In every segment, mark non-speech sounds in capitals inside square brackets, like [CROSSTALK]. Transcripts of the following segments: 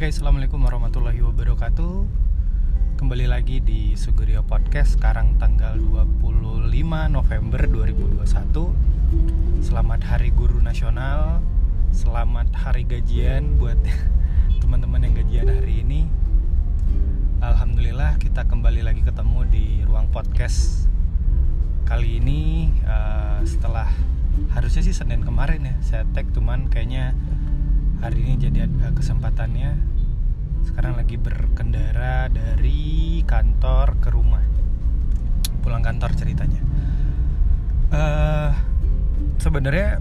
Oke, Assalamualaikum warahmatullahi wabarakatuh. Kembali lagi di Sugerio Podcast Sekarang tanggal 25 November 2021 Selamat Hari Guru Nasional Selamat Hari Gajian buat [LAUGHS] teman-teman yang gajian hari ini. Alhamdulillah kita kembali lagi ketemu di ruang podcast Kali ini uh, setelah harusnya sih Senin kemarin ya Saya tag cuman kayaknya hari ini jadi ada kesempatannya sekarang lagi berkendara dari kantor ke rumah. Pulang kantor ceritanya. Uh, sebenarnya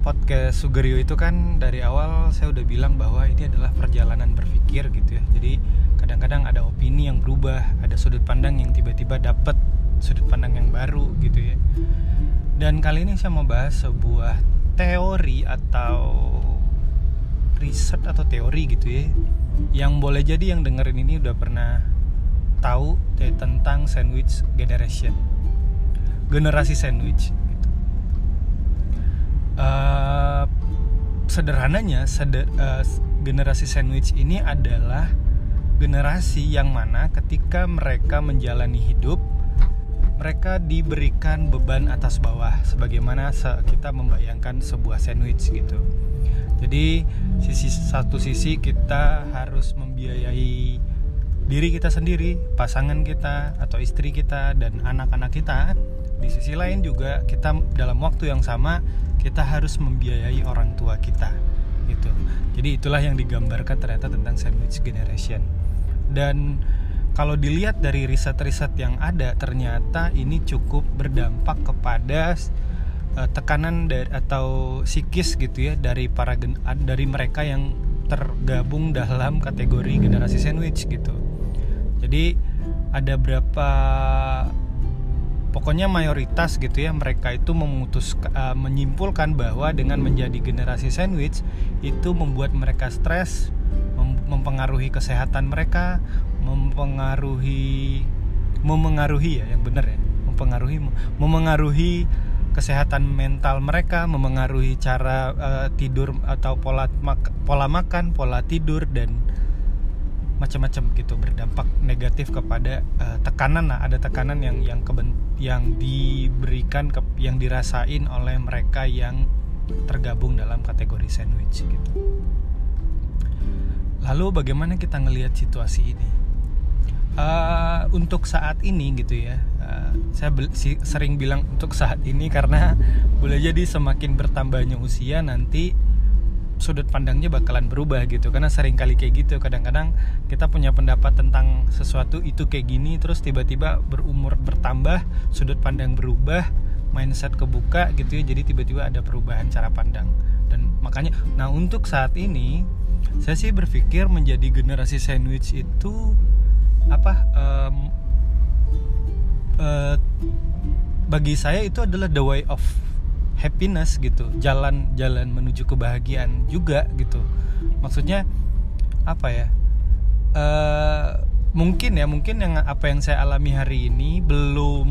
podcast Sugerio itu kan dari awal saya udah bilang bahwa ini adalah perjalanan berpikir gitu ya. Jadi kadang-kadang ada opini yang berubah ada sudut pandang yang tiba-tiba dapet sudut pandang yang baru gitu ya dan kali ini saya mau bahas sebuah teori atau riset atau teori gitu ya yang boleh jadi yang dengerin ini udah pernah tahu tentang sandwich generation generasi sandwich gitu. uh, sederhananya seder, uh, generasi sandwich ini adalah generasi yang mana ketika mereka menjalani hidup mereka diberikan beban atas bawah sebagaimana kita membayangkan sebuah sandwich gitu. Jadi sisi satu sisi kita harus membiayai diri kita sendiri, pasangan kita atau istri kita dan anak-anak kita. Di sisi lain juga kita dalam waktu yang sama kita harus membiayai orang tua kita gitu. Jadi itulah yang digambarkan ternyata tentang sandwich generation. Dan kalau dilihat dari riset-riset yang ada ternyata ini cukup berdampak kepada uh, tekanan dari atau psikis gitu ya dari para gen, dari mereka yang tergabung dalam kategori generasi sandwich gitu. Jadi ada berapa pokoknya mayoritas gitu ya mereka itu memutus uh, menyimpulkan bahwa dengan menjadi generasi sandwich itu membuat mereka stres mempengaruhi kesehatan mereka mempengaruhi memengaruhi ya yang benar ya. Mempengaruhi memengaruhi kesehatan mental mereka memengaruhi cara uh, tidur atau pola mak pola makan pola tidur dan macam-macam gitu berdampak negatif kepada uh, tekanan lah. Ada tekanan yang yang keben yang diberikan ke, yang dirasain oleh mereka yang tergabung dalam kategori sandwich gitu. Lalu bagaimana kita ngelihat situasi ini uh, untuk saat ini gitu ya uh, saya si, sering bilang untuk saat ini karena boleh jadi semakin bertambahnya usia nanti sudut pandangnya bakalan berubah gitu. Karena sering kali kayak gitu kadang-kadang kita punya pendapat tentang sesuatu itu kayak gini terus tiba-tiba berumur bertambah sudut pandang berubah mindset kebuka gitu ya jadi tiba-tiba ada perubahan cara pandang. Dan makanya nah untuk saat ini saya sih berpikir menjadi generasi sandwich itu apa um, uh, bagi saya itu adalah the way of happiness gitu. Jalan jalan menuju kebahagiaan juga gitu. Maksudnya apa ya uh, mungkin ya mungkin yang apa yang saya alami hari ini belum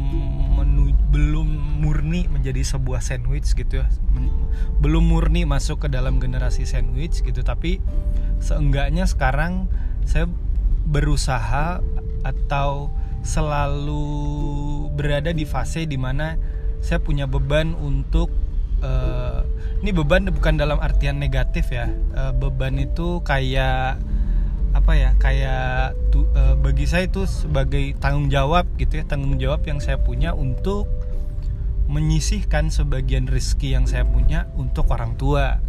menu, belum murni menjadi sebuah sandwich gitu ya. Belum murni masuk ke dalam generasi sandwich gitu. Tapi seenggaknya sekarang saya berusaha atau selalu berada di fase di mana saya punya beban untuk uh, ini beban bukan dalam artian negatif ya uh, beban itu kayak apa ya kayak tu, uh, bagi saya itu sebagai tanggung jawab gitu ya tanggung jawab yang saya punya untuk menyisihkan sebagian rezeki yang saya punya untuk orang tua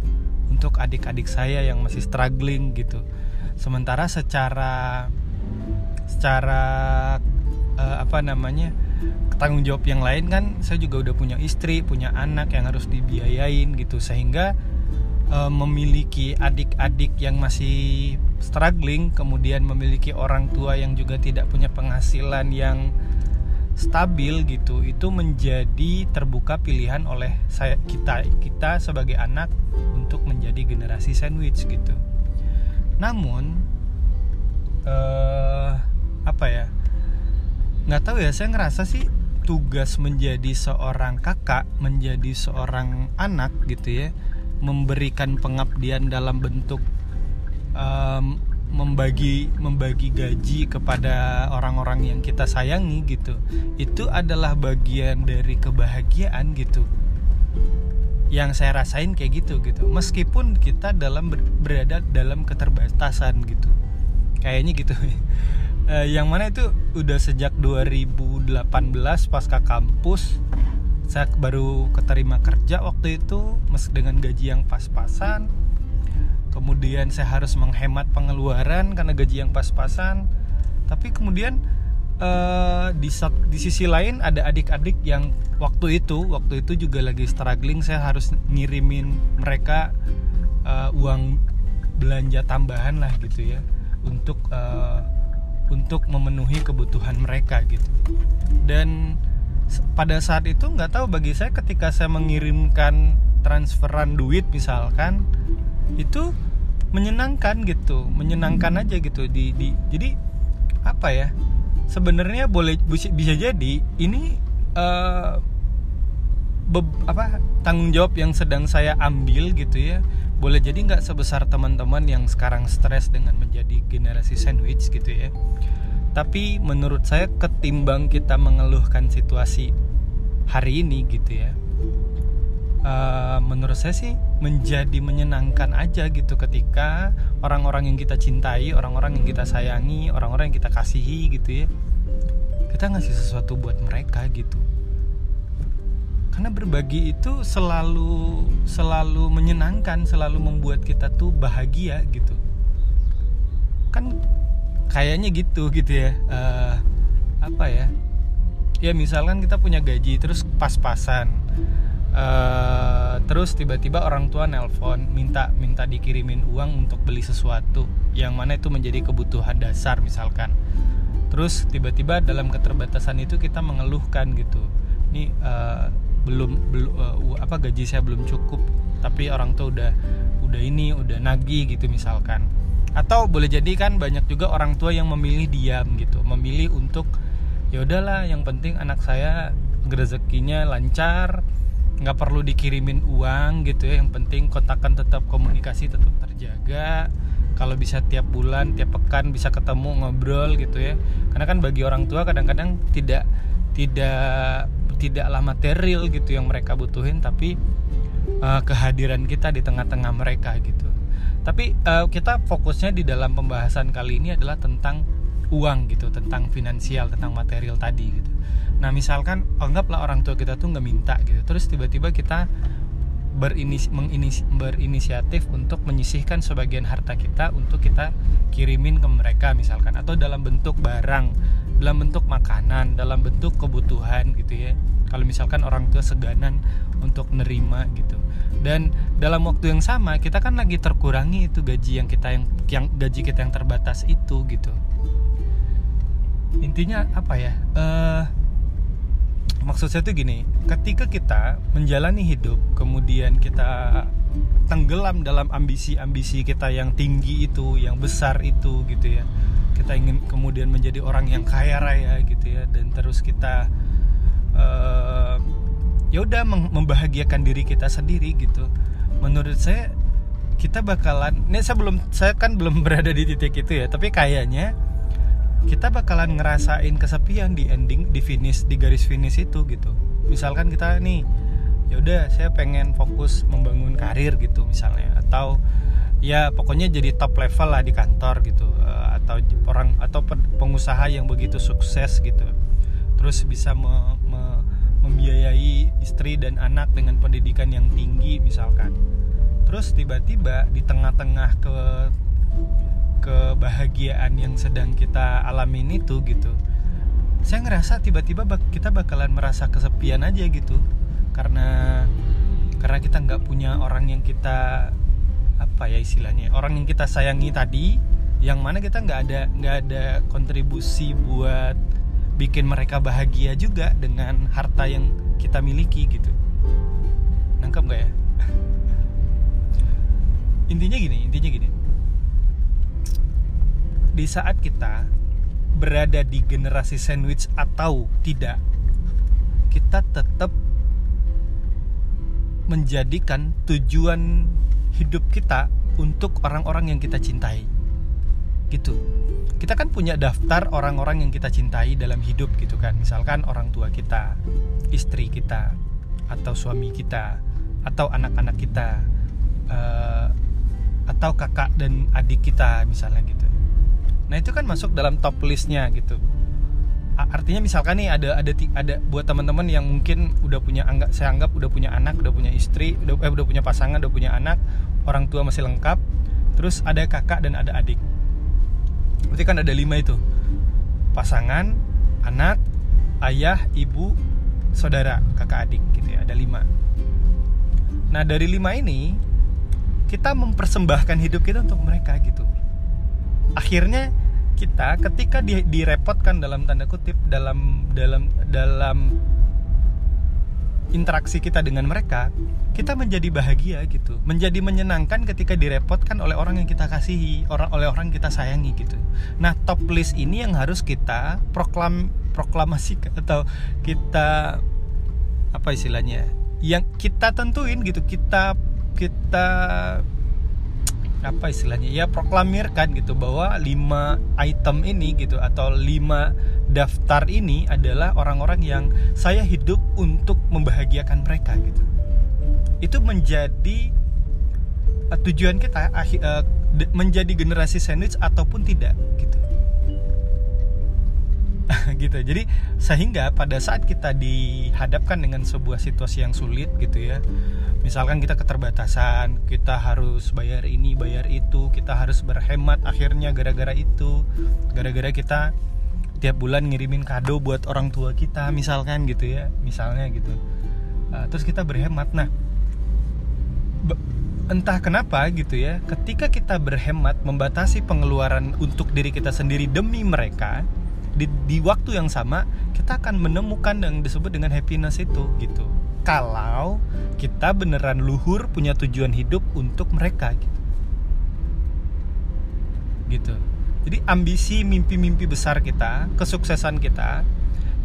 untuk adik-adik saya yang masih struggling gitu sementara secara secara uh, apa namanya tanggung jawab yang lain kan saya juga udah punya istri punya anak yang harus dibiayain gitu. Sehingga uh, memiliki adik-adik yang masih struggling kemudian memiliki orang tua yang juga tidak punya penghasilan yang stabil gitu itu menjadi terbuka pilihan oleh saya kita kita sebagai anak untuk menjadi generasi sandwich gitu namun uh, apa ya? Nggak tahu ya saya ngerasa sih tugas menjadi seorang kakak menjadi seorang anak gitu ya memberikan pengabdian dalam bentuk um, membagi membagi gaji kepada orang-orang yang kita sayangi gitu itu adalah bagian dari kebahagiaan gitu yang saya rasain kayak gitu gitu. Meskipun kita dalam berada dalam keterbatasan gitu. Kayaknya gitu. Uh, [LAUGHS] yang mana itu udah sejak 2018 pasca kampus saya baru keterima kerja waktu itu dengan gaji yang pas-pasan. Kemudian saya harus menghemat pengeluaran karena gaji yang pas-pasan. Tapi kemudian uh, di di sisi lain ada adik-adik yang waktu itu waktu itu juga lagi struggling saya harus ngirimin mereka uh, uang belanja tambahan lah gitu ya untuk uh, untuk memenuhi kebutuhan mereka gitu. Dan pada saat itu nggak tahu bagi saya ketika saya mengirimkan transferan duit misalkan itu menyenangkan gitu menyenangkan aja gitu di, di jadi apa ya sebenarnya boleh bisa jadi ini uh, be, apa tanggung jawab yang sedang saya ambil gitu ya. Boleh jadi nggak sebesar teman-teman yang sekarang stres dengan menjadi generasi sandwich gitu ya. Tapi menurut saya ketimbang kita mengeluhkan situasi hari ini gitu ya uh, menurut saya sih menjadi menyenangkan aja gitu ketika orang-orang yang kita cintai, orang-orang yang kita sayangi, orang-orang yang kita kasihi gitu ya. Kita ngasih sesuatu buat mereka gitu. Karena berbagi itu selalu selalu menyenangkan, selalu membuat kita tuh bahagia gitu. Kan kayaknya gitu gitu ya. Uh, apa ya? Ya misalkan kita punya gaji terus pas-pasan Uh, terus tiba-tiba orang tua nelpon minta minta dikirimin uang untuk beli sesuatu yang mana itu menjadi kebutuhan dasar misalkan. Terus tiba-tiba dalam keterbatasan itu kita mengeluhkan gitu. Ini uh, belum belum uh, apa gaji saya belum cukup tapi orang tua udah udah ini udah nagih gitu misalkan. Atau boleh jadi kan banyak juga orang tua yang memilih diam gitu memilih untuk ya udahlah yang penting anak saya rezekinya lancar nggak perlu dikirimin uang gitu ya. Yang penting kontakkan tetap komunikasi tetap terjaga. Kalau bisa tiap bulan tiap pekan bisa ketemu ngobrol gitu ya. Karena kan bagi orang tua kadang-kadang tidak tidak tidaklah material gitu yang mereka butuhin tapi uh, kehadiran kita di tengah-tengah mereka gitu. Tapi uh, kita fokusnya di dalam pembahasan kali ini adalah tentang uang gitu tentang finansial tentang material tadi gitu nah misalkan anggaplah orang tua kita tuh nggak minta gitu. Terus tiba-tiba kita berinis, menginis, berinisiatif untuk menyisihkan sebagian harta kita untuk kita kirimin ke mereka misalkan. Atau dalam bentuk barang dalam bentuk makanan dalam bentuk kebutuhan gitu ya. Kalau misalkan orang tua seganan untuk nerima gitu. Dan dalam waktu yang sama kita kan lagi terkurangi itu gaji yang kita yang, yang gaji kita yang terbatas itu gitu. Intinya apa ya? Uh, maksud saya tuh gini ketika kita menjalani hidup kemudian kita tenggelam dalam ambisi-ambisi kita yang tinggi itu yang besar itu gitu ya. Kita ingin kemudian menjadi orang yang kaya raya gitu ya dan terus kita uh, ya udah membahagiakan diri kita sendiri gitu. Menurut saya kita bakalan ini saya belum saya kan belum [LAUGHS] berada di titik itu ya tapi kayaknya kita bakalan ngerasain kesepian di ending di finish di garis finish itu gitu. Misalkan kita nih ya udah saya pengen fokus membangun karir gitu misalnya. Atau ya pokoknya jadi top level lah di kantor gitu. Eh, atau orang atau pengusaha yang begitu sukses gitu. Terus bisa me, me, membiayai istri dan anak dengan pendidikan yang tinggi misalkan. Terus tiba-tiba di tengah-tengah ke kebahagiaan yang sedang kita alamin itu gitu. Saya ngerasa tiba-tiba kita bakalan merasa kesepian aja gitu. Karena karena kita nggak punya orang yang kita apa ya istilahnya orang yang kita sayangi tadi yang mana kita nggak ada nggak ada kontribusi buat bikin mereka bahagia juga dengan harta yang kita miliki gitu. Nangkep nggak ya? [LAUGHS] Intinya gini intinya gini di saat kita berada di generasi sandwich atau tidak kita tetap menjadikan tujuan hidup kita untuk orang-orang yang kita cintai. Gitu. Kita kan punya daftar orang-orang yang kita cintai dalam hidup gitu kan. Misalkan orang tua kita istri kita atau suami kita atau anak-anak kita uh, atau kakak dan adik kita misalnya gitu nah itu kan masuk dalam top listnya gitu. Artinya misalkan nih ada ada ada buat teman-teman yang mungkin udah punya anggap saya anggap udah punya anak udah punya istri udah eh, udah punya pasangan udah punya anak orang tua masih lengkap terus ada kakak dan ada adik. Berarti kan ada lima itu. Pasangan anak ayah ibu saudara kakak adik gitu ya ada lima. Nah dari lima ini kita mempersembahkan hidup kita untuk mereka gitu akhirnya kita ketika di, direpotkan dalam tanda kutip dalam dalam dalam interaksi kita dengan mereka, kita menjadi bahagia gitu, menjadi menyenangkan ketika direpotkan oleh orang yang kita kasihi, orang oleh orang yang kita sayangi gitu. Nah, top list ini yang harus kita proklam proklamasi [LAUGHS] atau kita apa istilahnya? Yang kita tentuin gitu, kita kita apa istilahnya? Ya proklamirkan gitu bahwa lima item ini gitu atau lima daftar ini adalah orang-orang yang saya hidup untuk membahagiakan mereka gitu. Itu menjadi uh, tujuan kita uh, menjadi generasi sandwich ataupun tidak gitu [LAUGHS] gitu. Jadi sehingga pada saat kita dihadapkan dengan sebuah situasi yang sulit gitu ya misalkan kita keterbatasan kita harus bayar ini bayar itu kita harus berhemat akhirnya gara-gara itu gara-gara kita tiap bulan ngirimin kado buat orang tua kita misalkan gitu ya misalnya gitu. Uh, terus kita berhemat. Nah entah kenapa gitu ya ketika kita berhemat membatasi pengeluaran untuk diri kita sendiri demi mereka di, di waktu yang sama kita akan menemukan yang disebut dengan happiness itu gitu. Kalau kita beneran luhur punya tujuan hidup untuk mereka gitu. Gitu. Jadi ambisi mimpi-mimpi besar kita kesuksesan kita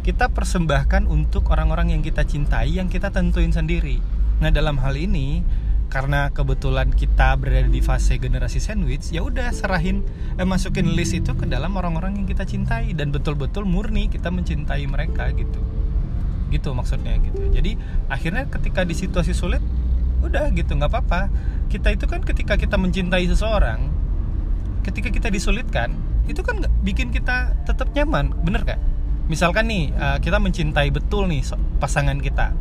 kita persembahkan untuk orang-orang yang kita cintai yang kita tentuin sendiri. Nah dalam hal ini karena kebetulan kita berada di fase generasi sandwich ya udah serahin eh, masukin list itu ke dalam orang-orang yang kita cintai. Dan betul-betul murni kita mencintai mereka gitu. Gitu maksudnya gitu. Jadi akhirnya ketika di situasi sulit udah gitu nggak apa-apa. Kita itu kan ketika kita mencintai seseorang ketika kita disulitkan itu kan bikin kita tetap nyaman. Bener gak misalkan nih uh, kita mencintai betul nih pasangan kita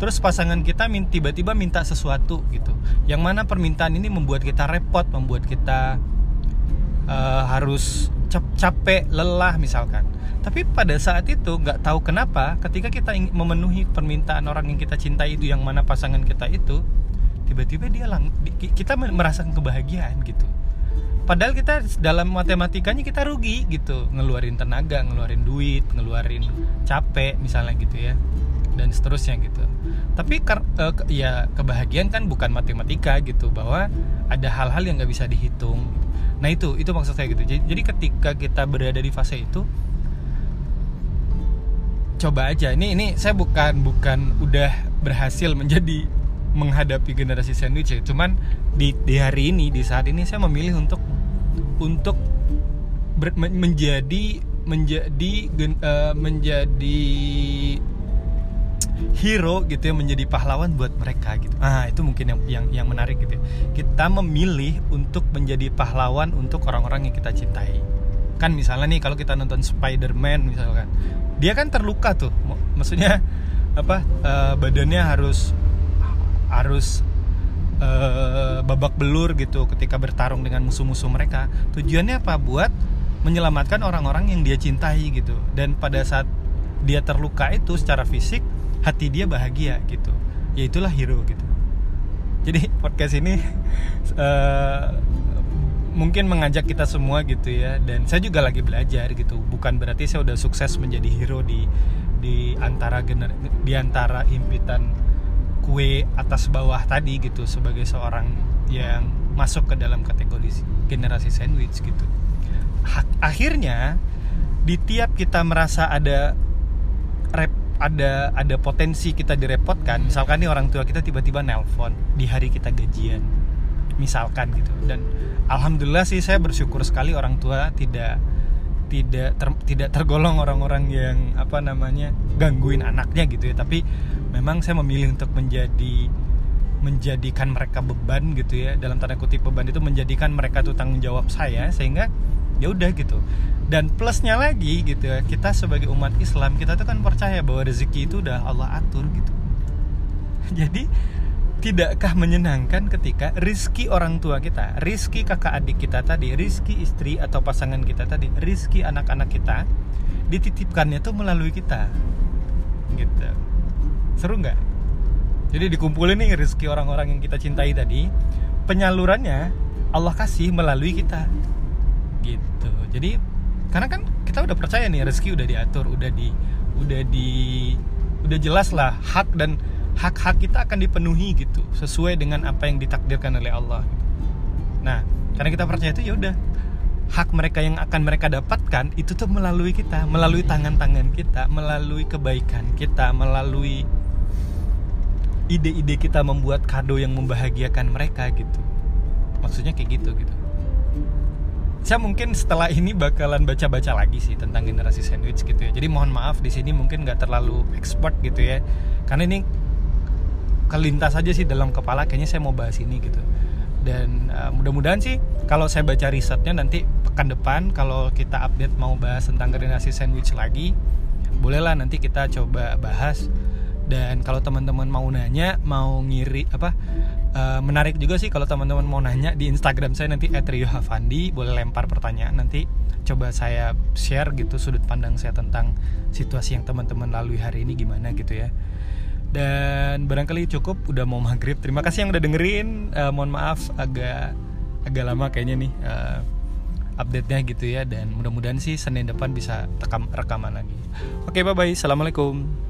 terus pasangan kita tiba-tiba minta sesuatu gitu. Yang mana permintaan ini membuat kita repot membuat kita uh, harus capek lelah misalkan. Tapi pada saat itu nggak tahu kenapa ketika kita ingin memenuhi permintaan orang yang kita cintai itu yang mana pasangan kita itu tiba-tiba dia lang kita merasakan kebahagiaan gitu. Padahal kita dalam matematikanya kita rugi gitu. Ngeluarin tenaga ngeluarin duit ngeluarin capek misalnya gitu ya dan seterusnya gitu. Tapi uh, ya kebahagiaan kan bukan matematika gitu bahwa ada hal-hal yang nggak bisa dihitung. Nah itu itu maksud saya gitu. Jadi, jadi ketika kita berada di fase itu coba aja. Ini ini saya bukan bukan udah berhasil menjadi menghadapi generasi sandwich ya. Cuman di di hari ini di saat ini saya memilih untuk untuk ber, menjadi menjadi uh, menjadi hero gitu ya menjadi pahlawan buat mereka gitu. Ah itu mungkin yang yang yang menarik gitu ya. kita memilih untuk menjadi pahlawan untuk orang-orang yang kita cintai. Kan misalnya nih kalau kita nonton Spider-Man misalkan dia kan terluka tuh. Maksudnya apa uh, badannya harus harus uh, babak belur gitu ketika bertarung dengan musuh-musuh mereka. Tujuannya apa? Buat menyelamatkan orang-orang yang dia cintai gitu. Dan pada saat dia terluka itu secara fisik hati dia bahagia gitu. Ya itulah hero gitu. Jadi podcast ini uh, [LAUGHS] mungkin mengajak kita semua gitu ya. Dan saya juga lagi belajar gitu. Bukan berarti saya udah sukses menjadi hero di di antara gener di antara impitan kue atas bawah tadi gitu. Sebagai seorang yang masuk ke dalam kategori generasi sandwich gitu. Akhirnya di tiap kita merasa ada ada ada potensi kita direpotkan. Misalkan nih orang tua kita tiba-tiba nelpon di hari kita gajian. Misalkan gitu. Dan alhamdulillah sih saya bersyukur sekali orang tua tidak tidak ter, tidak tergolong orang-orang yang apa namanya gangguin anaknya gitu ya. Tapi memang saya memilih untuk menjadi menjadikan mereka beban gitu ya. Dalam tanda kutip beban itu menjadikan mereka tuh tanggung jawab saya. Sehingga ya udah gitu dan plusnya lagi gitu ya kita sebagai umat Islam kita tuh kan percaya bahwa rezeki itu udah Allah atur gitu [LAUGHS] jadi tidakkah menyenangkan ketika rizki orang tua kita, rizki kakak adik kita tadi, rizki istri atau pasangan kita tadi, rizki anak-anak kita dititipkannya tuh melalui kita, gitu. Seru nggak? Jadi dikumpulin nih rizki orang-orang yang kita cintai tadi, penyalurannya Allah kasih melalui kita, gitu. Jadi karena kan kita udah percaya nih rezeki udah diatur, udah di, udah di, udah jelas lah hak dan hak-hak kita akan dipenuhi gitu sesuai dengan apa yang ditakdirkan oleh Allah. Nah karena kita percaya itu ya udah hak mereka yang akan mereka dapatkan itu tuh melalui kita melalui tangan-tangan kita melalui kebaikan kita melalui ide-ide kita membuat kado yang membahagiakan mereka gitu. Maksudnya kayak gitu gitu saya mungkin setelah ini bakalan baca-baca lagi sih tentang generasi sandwich gitu ya. Jadi mohon maaf di sini mungkin nggak terlalu expert gitu ya. Karena ini kelintas aja sih dalam kepala kayaknya saya mau bahas ini gitu. Dan uh, mudah-mudahan sih kalau saya baca risetnya nanti pekan depan kalau kita update mau bahas tentang generasi sandwich lagi bolehlah nanti kita coba bahas. Dan kalau teman-teman mau nanya mau ngiri apa uh, menarik juga sih kalau teman-teman mau nanya di Instagram saya nanti @riohavandi boleh lempar pertanyaan nanti. Coba saya share gitu sudut pandang saya tentang situasi yang teman-teman lalui hari ini gimana gitu ya. Dan barangkali cukup udah mau maghrib. Terima kasih yang udah dengerin. Uh, mohon maaf agak agak lama kayaknya nih uh, update nya gitu ya. Dan mudah-mudahan sih senin depan bisa rekam rekaman lagi. Oke bye bye assalamualaikum